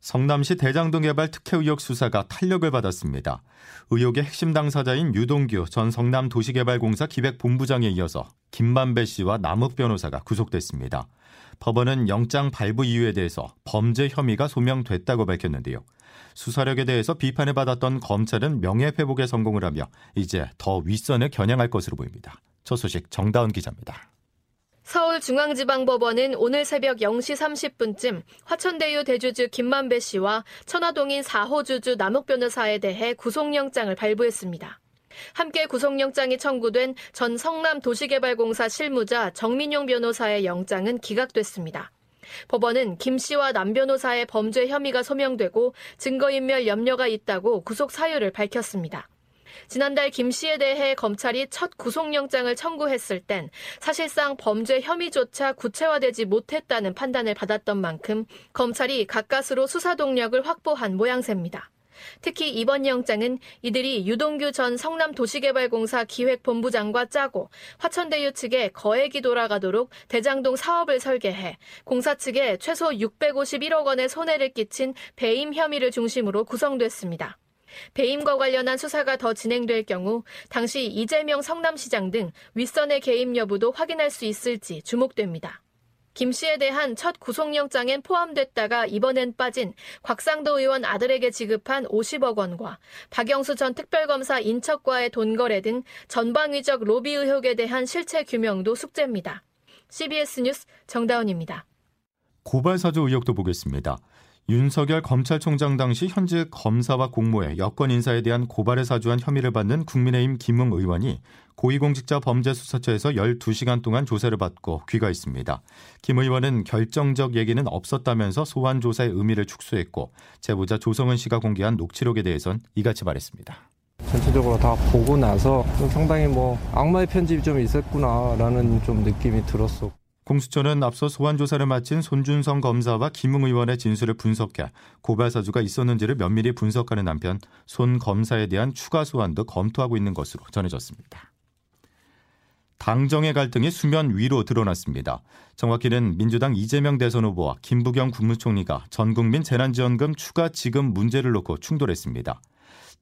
성남시 대장동 개발 특혜 의혹 수사가 탄력을 받았습니다. 의혹의 핵심 당사자인 유동규 전 성남도시개발공사 기획본부장에 이어서 김만배 씨와 남욱 변호사가 구속됐습니다. 법원은 영장 발부 이유에 대해서 범죄 혐의가 소명됐다고 밝혔는데요. 수사력에 대해서 비판을 받았던 검찰은 명예회복에 성공을 하며 이제 더 윗선을 겨냥할 것으로 보입니다. 첫 소식 정다운 기자입니다. 서울중앙지방법원은 오늘 새벽 0시 30분쯤 화천대유 대주주 김만배 씨와 천화동인 4호 주주 남욱 변호사에 대해 구속영장을 발부했습니다. 함께 구속영장이 청구된 전 성남도시개발공사 실무자 정민용 변호사의 영장은 기각됐습니다. 법원은 김 씨와 남 변호사의 범죄 혐의가 소명되고 증거인멸 염려가 있다고 구속 사유를 밝혔습니다. 지난달 김 씨에 대해 검찰이 첫 구속영장을 청구했을 땐 사실상 범죄 혐의조차 구체화되지 못했다는 판단을 받았던 만큼 검찰이 가까스로 수사 동력을 확보한 모양새입니다. 특히 이번 영장은 이들이 유동규 전 성남도시개발공사 기획본부장과 짜고 화천대유 측에 거액이 돌아가도록 대장동 사업을 설계해 공사 측에 최소 651억 원의 손해를 끼친 배임 혐의를 중심으로 구성됐습니다. 배임과 관련한 수사가 더 진행될 경우 당시 이재명 성남시장 등 윗선의 개입 여부도 확인할 수 있을지 주목됩니다. 김 씨에 대한 첫 구속영장엔 포함됐다가 이번엔 빠진 곽상도 의원 아들에게 지급한 50억 원과 박영수 전 특별검사 인척과의 돈 거래 등 전방위적 로비 의혹에 대한 실체 규명도 숙제입니다. CBS 뉴스 정다운입니다. 고발사주 의혹도 보겠습니다. 윤석열 검찰총장 당시 현재 검사와 공모해 여권 인사에 대한 고발에 사주한 혐의를 받는 국민의힘 김웅 의원이 고위공직자범죄수사처에서 12시간 동안 조사를 받고 귀가했습니다. 김 의원은 결정적 얘기는 없었다면서 소환 조사의 의미를 축소했고 제보자 조성은 씨가 공개한 녹취록에 대해선 이같이 말했습니다. 전체적으로 다 보고 나서 상당히 뭐 악마의 편집이 좀 있었구나라는 좀 느낌이 들었어. 공수처는 앞서 소환 조사를 마친 손준성 검사와 김웅 의원의 진술을 분석해 고발 사주가 있었는지를 면밀히 분석하는 한편 손 검사에 대한 추가 소환도 검토하고 있는 것으로 전해졌습니다. 당정의 갈등이 수면 위로 드러났습니다. 정확히는 민주당 이재명 대선 후보와 김부겸 국무총리가 전국민 재난지원금 추가 지급 문제를 놓고 충돌했습니다.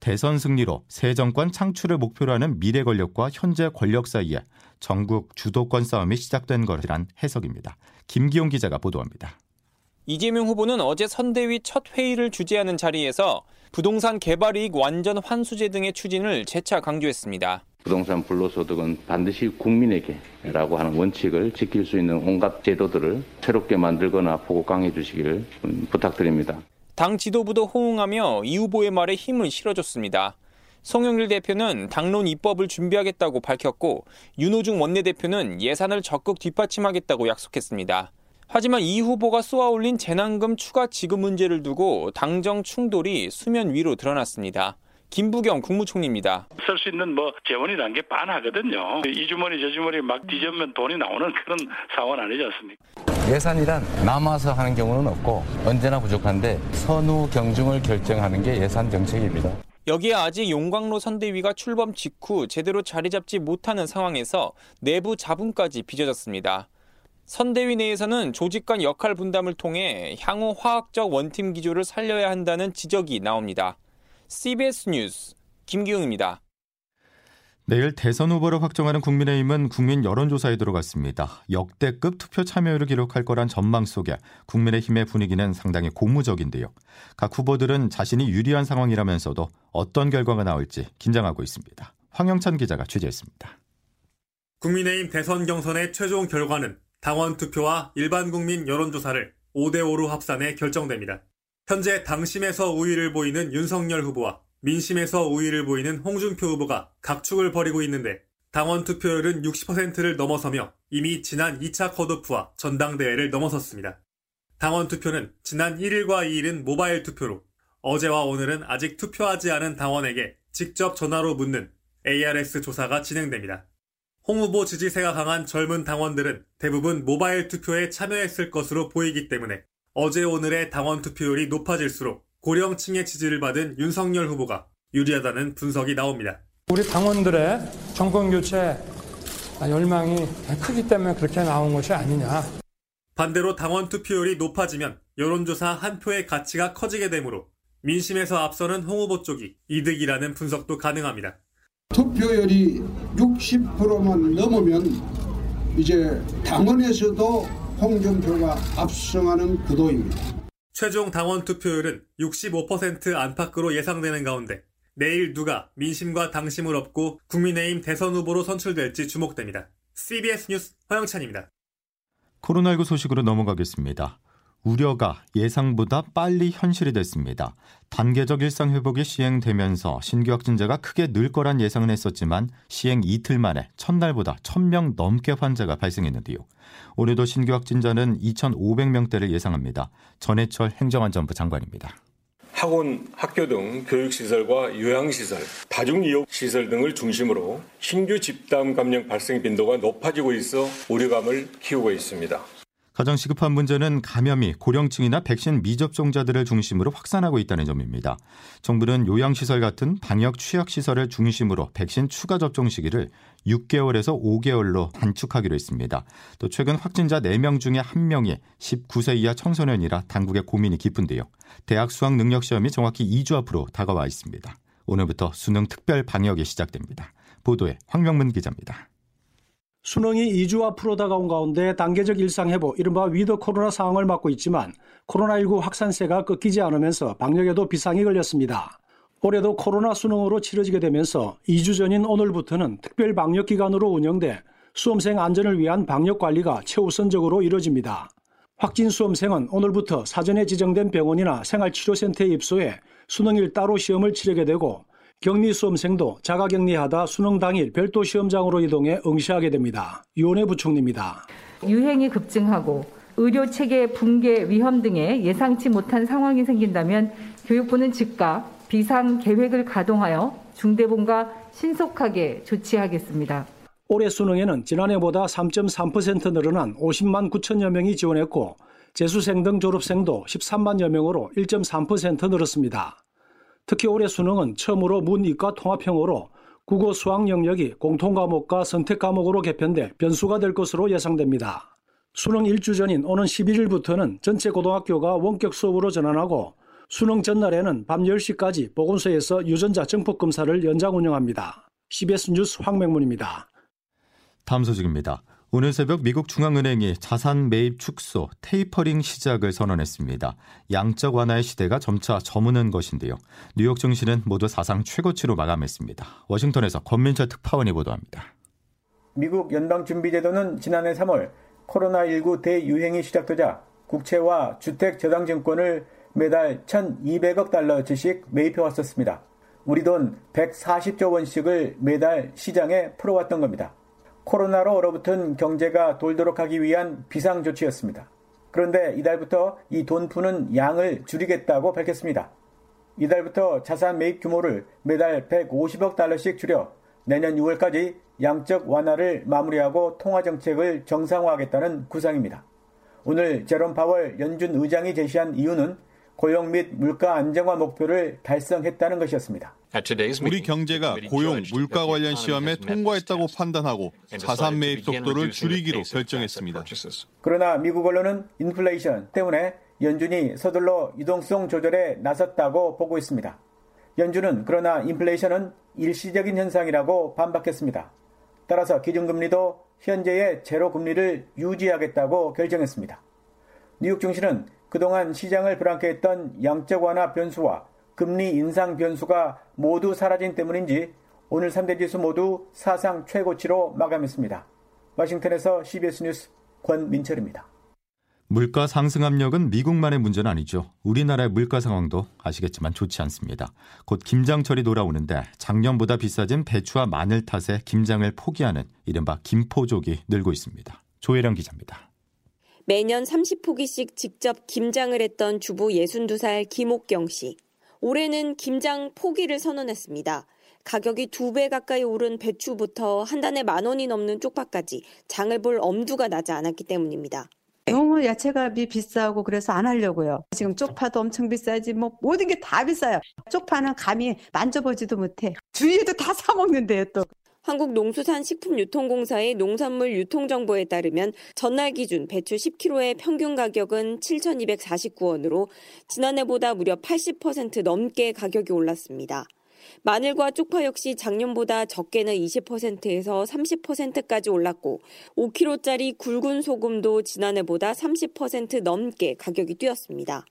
대선 승리로 새 정권 창출을 목표로 하는 미래 권력과 현재 권력 사이에 전국 주도권 싸움이 시작된 것이란 해석입니다. 김기용 기자가 보도합니다. 이재명 후보는 어제 선대위 첫 회의를 주재하는 자리에서 부동산 개발 이익 완전 환수제 등의 추진을 재차 강조했습니다. 부동산 불로소득은 반드시 국민에게라고 하는 원칙을 지킬 수 있는 온갖 제도들을 새롭게 만들거나 보고 강해 주시기를 부탁드립니다. 당 지도부도 호응하며 이 후보의 말에 힘을 실어줬습니다. 송영길 대표는 당론 입법을 준비하겠다고 밝혔고 윤호중 원내대표는 예산을 적극 뒷받침하겠다고 약속했습니다. 하지만 이 후보가 쏘아올린 재난금 추가 지급 문제를 두고 당정 충돌이 수면 위로 드러났습니다. 김부겸 국무총리입니다. 쓸 수 있는 뭐 재원이라는 게 빤하거든요. 이 주머니 저 주머니 막 뒤집으면 돈이 나오는 그런 상황은 아니지 않습니까? 예산이란 남아서 하는 경우는 없고 언제나 부족한데 선후 경중을 결정하는 게 예산 정책입니다. 여기에 아직 용광로 선대위가 출범 직후 제대로 자리 잡지 못하는 상황에서 내부 자분까지 빚어졌습니다. 선대위 내에서는 조직 간 역할 분담을 통해 향후 화학적 원팀 기조를 살려야 한다는 지적이 나옵니다. CBS 뉴스 김기웅입니다. 내일 대선 후보를 확정하는 국민의힘은 국민 여론조사에 들어갔습니다. 역대급 투표 참여율을 기록할 거란 전망 속에 국민의힘의 분위기는 상당히 고무적인데요. 각 후보들은 자신이 유리한 상황이라면서도 어떤 결과가 나올지 긴장하고 있습니다. 황영찬 기자가 취재했습니다. 국민의힘 대선 경선의 최종 결과는 당원 투표와 일반 국민 여론조사를 5대5로 합산해 결정됩니다. 현재 당심에서 우위를 보이는 윤석열 후보와 민심에서 우위를 보이는 홍준표 후보가 각축을 벌이고 있는데 당원 투표율은 60%를 넘어서며 이미 지난 2차 컷오프와 전당대회를 넘어섰습니다. 당원 투표는 지난 1일과 2일은 모바일 투표로 어제와 오늘은 아직 투표하지 않은 당원에게 직접 전화로 묻는 ARS 조사가 진행됩니다. 홍 후보 지지세가 강한 젊은 당원들은 대부분 모바일 투표에 참여했을 것으로 보이기 때문에 어제 오늘의 당원 투표율이 높아질수록 고령층의 지지를 받은 윤석열 후보가 유리하다는 분석이 나옵니다. 우리 당원들의 정권 교체 열망이 크기 때문에 그렇게 나온 것이 아니냐. 반대로 당원 투표율이 높아지면 여론조사 한 표의 가치가 커지게 되므로 민심에서 앞서는 홍 후보 쪽이 이득이라는 분석도 가능합니다. 투표율이 60%만 넘으면 이제 당원에서도 홍준표가 압승하는 구도입니다. 최종 당원 투표율은 65% 안팎으로 예상되는 가운데 내일 누가 민심과 당심을 얻고 국민의힘 대선 후보로 선출될지 주목됩니다. CBS 뉴스 허영찬입니다. 코로나19 소식으로 넘어가겠습니다. 우려가 예상보다 빨리 현실이 됐습니다. 단계적 일상 회복이 시행되면서 신규 확진자가 크게 늘 거란 예상은 했었지만 시행 이틀 만에 첫날보다 1000명 넘게 환자가 발생했는데요. 올해도 신규 확진자는 2,500명대를 예상합니다. 전해철 행정안전부 장관입니다. 학원, 학교 등 교육시설과 요양시설, 다중이용시설 등을 중심으로 신규 집단 감염 발생 빈도가 높아지고 있어 우려감을 키우고 있습니다. 가장 시급한 문제는 감염이 고령층이나 백신 미접종자들을 중심으로 확산하고 있다는 점입니다. 정부는 요양시설 같은 방역 취약시설을 중심으로 백신 추가 접종 시기를 6개월에서 5개월로 단축하기로 했습니다. 또 최근 확진자 4명 중에 1명이 19세 이하 청소년이라 당국의 고민이 깊은데요. 대학 수학 능력 시험이 정확히 2주 앞으로 다가와 있습니다. 오늘부터 수능 특별 방역이 시작됩니다. 보도에 황명문 기자입니다. 수능이 2주 앞으로 다가온 가운데 단계적 일상 회복, 이른바 with 코로나 상황을 맞고 있지만 코로나19 확산세가 꺾이지 않으면서 방역에도 비상이 걸렸습니다. 올해도 코로나 수능으로 치러지게 되면서 2주 전인 오늘부터는 특별 방역 기간으로 운영돼 수험생 안전을 위한 방역 관리가 최우선적으로 이뤄집니다. 확진 수험생은 오늘부터 사전에 지정된 병원이나 생활치료센터에 입소해 수능일 따로 시험을 치르게 되고 격리 수험생도 자가격리하다 수능 당일 별도 시험장으로 이동해 응시하게 됩니다. 유원혜 부총리입니다. 유행이 급증하고 의료 체계 붕괴 위험 등의 예상치 못한 상황이 생긴다면 교육부는 즉각 비상 계획을 가동하여 중대본과 신속하게 조치하겠습니다. 올해 수능에는 지난해보다 3.3% 늘어난 50만 9천여 명이 지원했고 재수생 등 졸업생도 13만여 명으로 1.3% 늘었습니다. 특히 올해 수능은 처음으로 문이과 통합형으로 국어 수학 영역이 공통 과목과 선택 과목으로 개편돼 변수가 될 것으로 예상됩니다. 수능 일주 전인 오는 11일부터는 전체 고등학교가 원격 수업으로 전환하고 수능 전날에는 밤 10시까지 보건소에서 유전자 정폭 검사를 연장 운영합니다. CBS 뉴스 황명문입니다. 다음 소식입니다. 오늘 새벽 미국 중앙은행이 자산 매입 축소, 테이퍼링 시작을 선언했습니다. 양적 완화의 시대가 점차 저무는 것인데요. 뉴욕 증시는 모두 사상 최고치로 마감했습니다. 워싱턴에서 권민철 특파원이 보도합니다. 미국 연방준비제도는 지난해 3월 코로나19 대유행이 시작되자 국채와 주택저당증권을 매달 1,200억 달러치씩 매입해 왔었습니다. 우리 돈 140조 원씩을 매달 시장에 풀어왔던 겁니다. 코로나로 얼어붙은 경제가 돌도록 하기 위한 비상조치였습니다. 그런데 이달부터 이 돈 푸는 양을 줄이겠다고 밝혔습니다. 이달부터 자산 매입 규모를 매달 150억 달러씩 줄여 내년 6월까지 양적 완화를 마무리하고 통화 정책을 정상화하겠다는 구상입니다. 오늘 제롬 파월 연준 의장이 제시한 이유는 고용 및 물가 안정화 목표를 달성했다는 것이었습니다. 우리 경제가 고용, 물가 관련 시험에 통과했다고 판단하고 자산 매입 속도를 줄이기로 결정했습니다. 그러나 미국 언론은 인플레이션 때문에 연준이 서둘러 유동성 조절에 나섰다고 보고 있습니다. 연준은 그러나 인플레이션은 일시적인 현상이라고 반박했습니다. 따라서 기준금리도 현재의 제로 금리를 유지하겠다고 결정했습니다. 뉴욕 증시는 그동안 시장을 불안케 했던 양적 완화 변수와 금리 인상 변수가 모두 사라진 때문인지 오늘 3대 지수 모두 사상 최고치로 마감했습니다. 워싱턴에서 CBS 뉴스 권민철입니다. 물가 상승 압력은 미국만의 문제는 아니죠. 우리나라의 물가 상황도 아시겠지만 좋지 않습니다. 곧 김장철이 돌아오는데 작년보다 비싸진 배추와 마늘 탓에 김장을 포기하는 이른바 김포족이 늘고 있습니다. 조혜령 기자입니다. 매년 30포기씩 직접 김장을 했던 주부 62살 김옥경 씨. 올해는 김장 포기를 선언했습니다. 가격이 두 배 가까이 오른 배추부터 한 단에 만 원이 넘는 쪽파까지 장을 볼 엄두가 나지 않았기 때문입니다. 너무 야채값이 비싸고 그래서 안 하려고요. 지금 쪽파도 엄청 비싸지 뭐 모든 게 다 비싸요. 쪽파는 감히 만져보지도 못해. 주위에도 다 사 먹는데요 또. 한국농수산식품유통공사의 농산물 유통정보에 따르면 전날 기준 배추 10kg의 평균 가격은 7,249원으로 지난해보다 무려 80% 넘게 가격이 올랐습니다. 마늘과 쪽파 역시 작년보다 적게는 20%에서 30%까지 올랐고 5kg짜리 굵은 소금도 지난해보다 30% 넘게 가격이 뛰었습니다.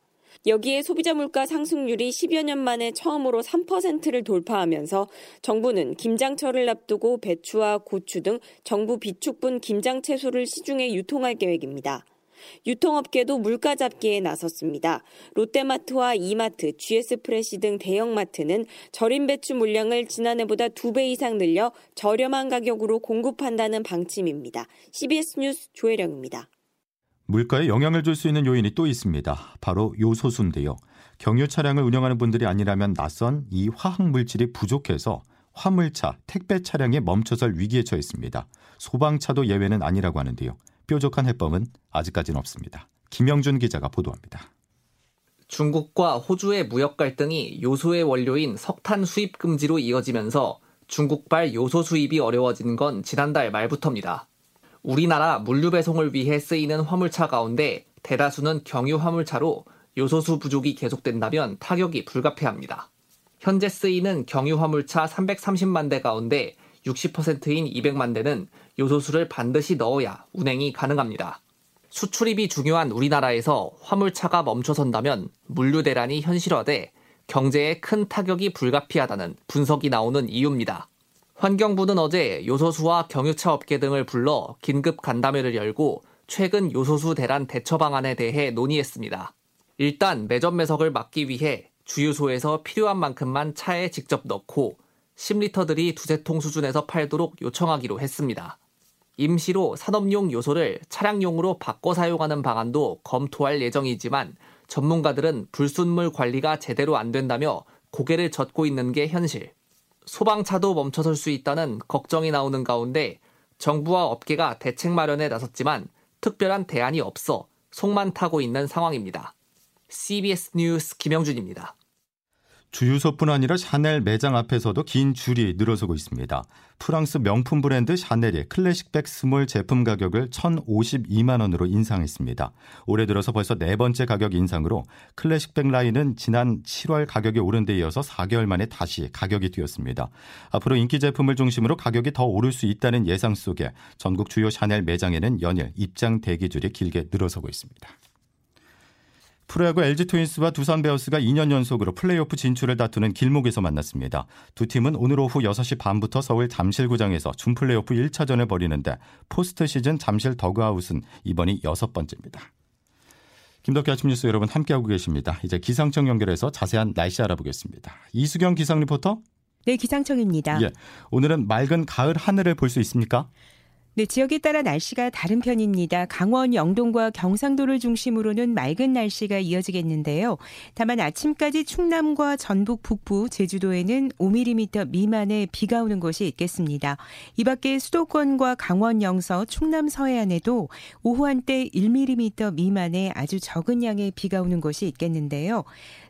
여기에 소비자 물가 상승률이 10여 년 만에 처음으로 3%를 돌파하면서 정부는 김장철을 앞두고 배추와 고추 등 정부 비축분 김장 채소를 시중에 유통할 계획입니다. 유통업계도 물가 잡기에 나섰습니다. 롯데마트와 이마트, GS프레시 등 대형마트는 절임 배추 물량을 지난해보다 2배 이상 늘려 저렴한 가격으로 공급한다는 방침입니다. CBS 뉴스 조혜령입니다. 물가에 영향을 줄 수 있는 요인이 또 있습니다. 바로 요소수인데요. 경유 차량을 운영하는 분들이 아니라면 낯선 이 화학 물질이 부족해서 화물차, 택배 차량에 멈춰설 위기에 처했습니다. 소방차도 예외는 아니라고 하는데요. 뾰족한 해법은 아직까지는 없습니다. 김영준 기자가 보도합니다. 중국과 호주의 무역 갈등이 요소의 원료인 석탄 수입 금지로 이어지면서 중국발 요소 수입이 어려워진 건 지난달 말부터입니다. 우리나라 물류 배송을 위해 쓰이는 화물차 가운데 대다수는 경유 화물차로 요소수 부족이 계속된다면 타격이 불가피합니다. 현재 쓰이는 경유 화물차 330만 대 가운데 60%인 200만 대는 요소수를 반드시 넣어야 운행이 가능합니다. 수출입이 중요한 우리나라에서 화물차가 멈춰선다면 물류 대란이 현실화돼 경제에 큰 타격이 불가피하다는 분석이 나오는 이유입니다. 환경부는 어제 요소수와 경유차 업계 등을 불러 긴급 간담회를 열고 최근 요소수 대란 대처 방안에 대해 논의했습니다. 일단 매점 매석을 막기 위해 주유소에서 필요한 만큼만 차에 직접 넣고 10리터들이 두세 통 수준에서 팔도록 요청하기로 했습니다. 임시로 산업용 요소를 차량용으로 바꿔 사용하는 방안도 검토할 예정이지만 전문가들은 불순물 관리가 제대로 안 된다며 고개를 젓고 있는 게 현실. 소방차도 멈춰설 수 있다는 걱정이 나오는 가운데 정부와 업계가 대책 마련에 나섰지만 특별한 대안이 없어 속만 타고 있는 상황입니다. CBS 뉴스 김영준입니다. 주유소뿐 아니라 샤넬 매장 앞에서도 긴 줄이 늘어서고 있습니다. 프랑스 명품 브랜드 샤넬이 클래식백 small 제품 가격을 1,052만 원으로 인상했습니다. 올해 들어서 벌써 네 번째 가격 인상으로 클래식백 라인은 지난 7월 가격이 오른 데 이어서 4개월 만에 다시 가격이 뛰었습니다. 앞으로 인기 제품을 중심으로 가격이 더 오를 수 있다는 예상 속에 전국 주요 샤넬 매장에는 연일 입장 대기줄이 길게 늘어서고 있습니다. 프로야구 LG 트윈스와 두산 베어스가 2년 연속으로 플레이오프 진출을 다투는 길목에서 만났습니다. 두 팀은 오늘 오후 6시 반부터 서울 잠실구장에서 준플레이오프 1차전을 벌이는데 포스트 시즌 잠실 더그아웃은 이번이 여섯 번째입니다. 김덕기 아침 뉴스 여러분 함께하고 계십니다. 이제 기상청 연결해서 자세한 날씨 알아보겠습니다. 이수경 기상 리포터. 네, 기상청입니다. 예, 오늘은 맑은 가을 하늘을 볼 수 있습니까? 네, 지역에 따라 날씨가 다른 편입니다. 강원 영동과 경상도를 중심으로는 맑은 날씨가 이어지겠는데요. 다만 아침까지 충남과 전북 북부, 제주도에는 5mm 미만의 비가 오는 곳이 있겠습니다. 이 밖에 수도권과 강원 영서, 충남 서해안에도 오후 한때 1mm 미만의 아주 적은 양의 비가 오는 곳이 있겠는데요.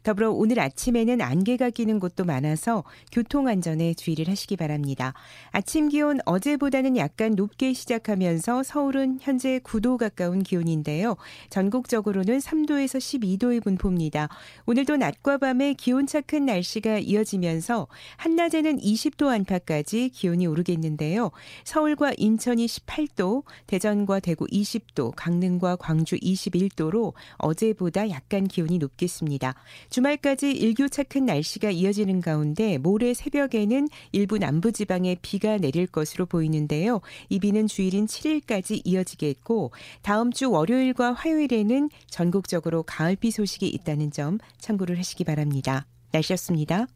더불어 오늘 아침에는 안개가 끼는 곳도 많아서 교통 안전에 주의를 하시기 바랍니다. 아침 기온 어제보다는 약간 높게 시작하면서 서울은 현재 9도 가까운 기온인데요. 전국적으로는 3도에서 12도의 분포입니다. 오늘도 낮과 밤에 기온차 큰 날씨가 이어지면서 한낮에는 20도 안팎까지 기온이 오르겠는데요. 서울과 인천이 18도, 대전과 대구 20도, 강릉과 광주 21도로 어제보다 약간 기온이 높겠습니다. 주말까지 일교차 큰 날씨가 이어지는 가운데 모레 새벽에는 일부 남부 지방에 비가 내릴 것으로 보이는데요. 이 비는 주일인 7일까지 이어지겠고 다음 주 월요일과 화요일에는 전국적으로 가을비 소식이 있다는 점 참고를 하시기 바랍니다. 날씨였습니다.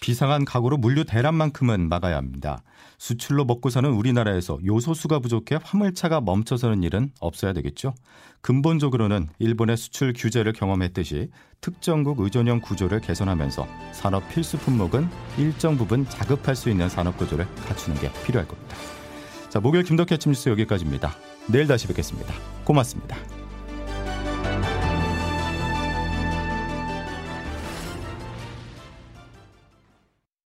비상한 각오로 물류 대란만큼은 막아야 합니다. 수출로 먹고 사는 우리나라에서 요소수가 부족해 화물차가 멈춰서는 일은 없어야 되겠죠. 근본적으로는 일본의 수출 규제를 경험했듯이 특정국 의존형 구조를 개선하면서 산업 필수 품목은 일정 부분 자급할 수 있는 산업 구조를 갖추는 게 필요할 겁니다. 자, 목요일 김덕현 아침 뉴스 여기까지입니다. 내일 다시 뵙겠습니다. 고맙습니다.